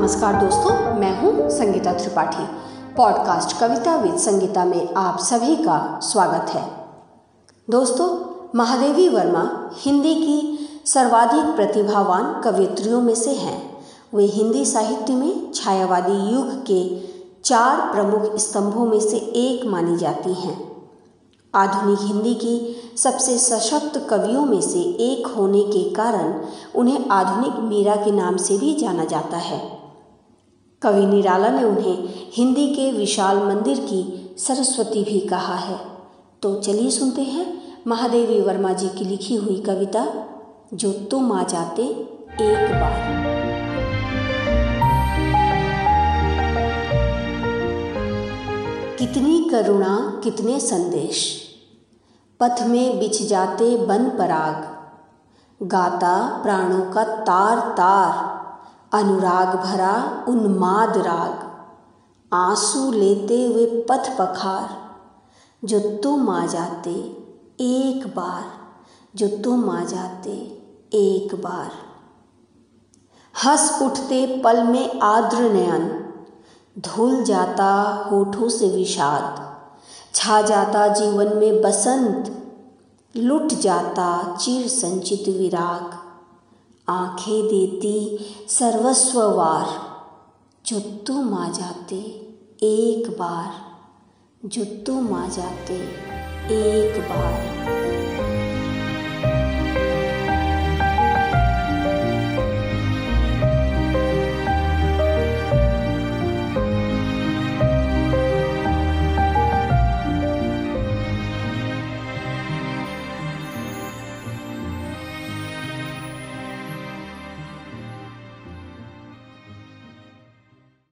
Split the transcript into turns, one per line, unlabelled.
नमस्कार दोस्तों, मैं हूँ संगीता त्रिपाठी। पॉडकास्ट कविता विद संगीता में आप सभी का स्वागत है। दोस्तों, महादेवी वर्मा हिंदी की सर्वाधिक प्रतिभावान कवियत्रियों में से हैं। वे हिंदी साहित्य में छायावादी युग के चार प्रमुख स्तंभों में से एक मानी जाती हैं। आधुनिक हिंदी की सबसे सशक्त कवियों में से एक होने के कारण उन्हें आधुनिक मीरा के नाम से भी जाना जाता है। कवि निराला ने उन्हें हिंदी के विशाल मंदिर की सरस्वती भी कहा है। तो चलिए सुनते हैं महादेवी वर्मा जी की लिखी हुई कविता, जो तुम आ जाते एक बार। कितनी करुणा, कितने संदेश। पथ में बिछ जाते बन पराग। गाता प्राणों का तार तार अनुराग भरा उन्माद राग। आँसू लेते हुए पथ पखार, जो तुम आ जाते एक बार, जो तुम आ जाते एक बार। हंस उठते पल में आर्द्र नयन, धुल जाता होठों से विषाद। छा जाता जीवन में बसंत, लुट जाता चिर संचित विराग। आँखें देती सर्वस्ववार। जो तुम आ जाते एक बार। जो तुम आ जाते एक बार।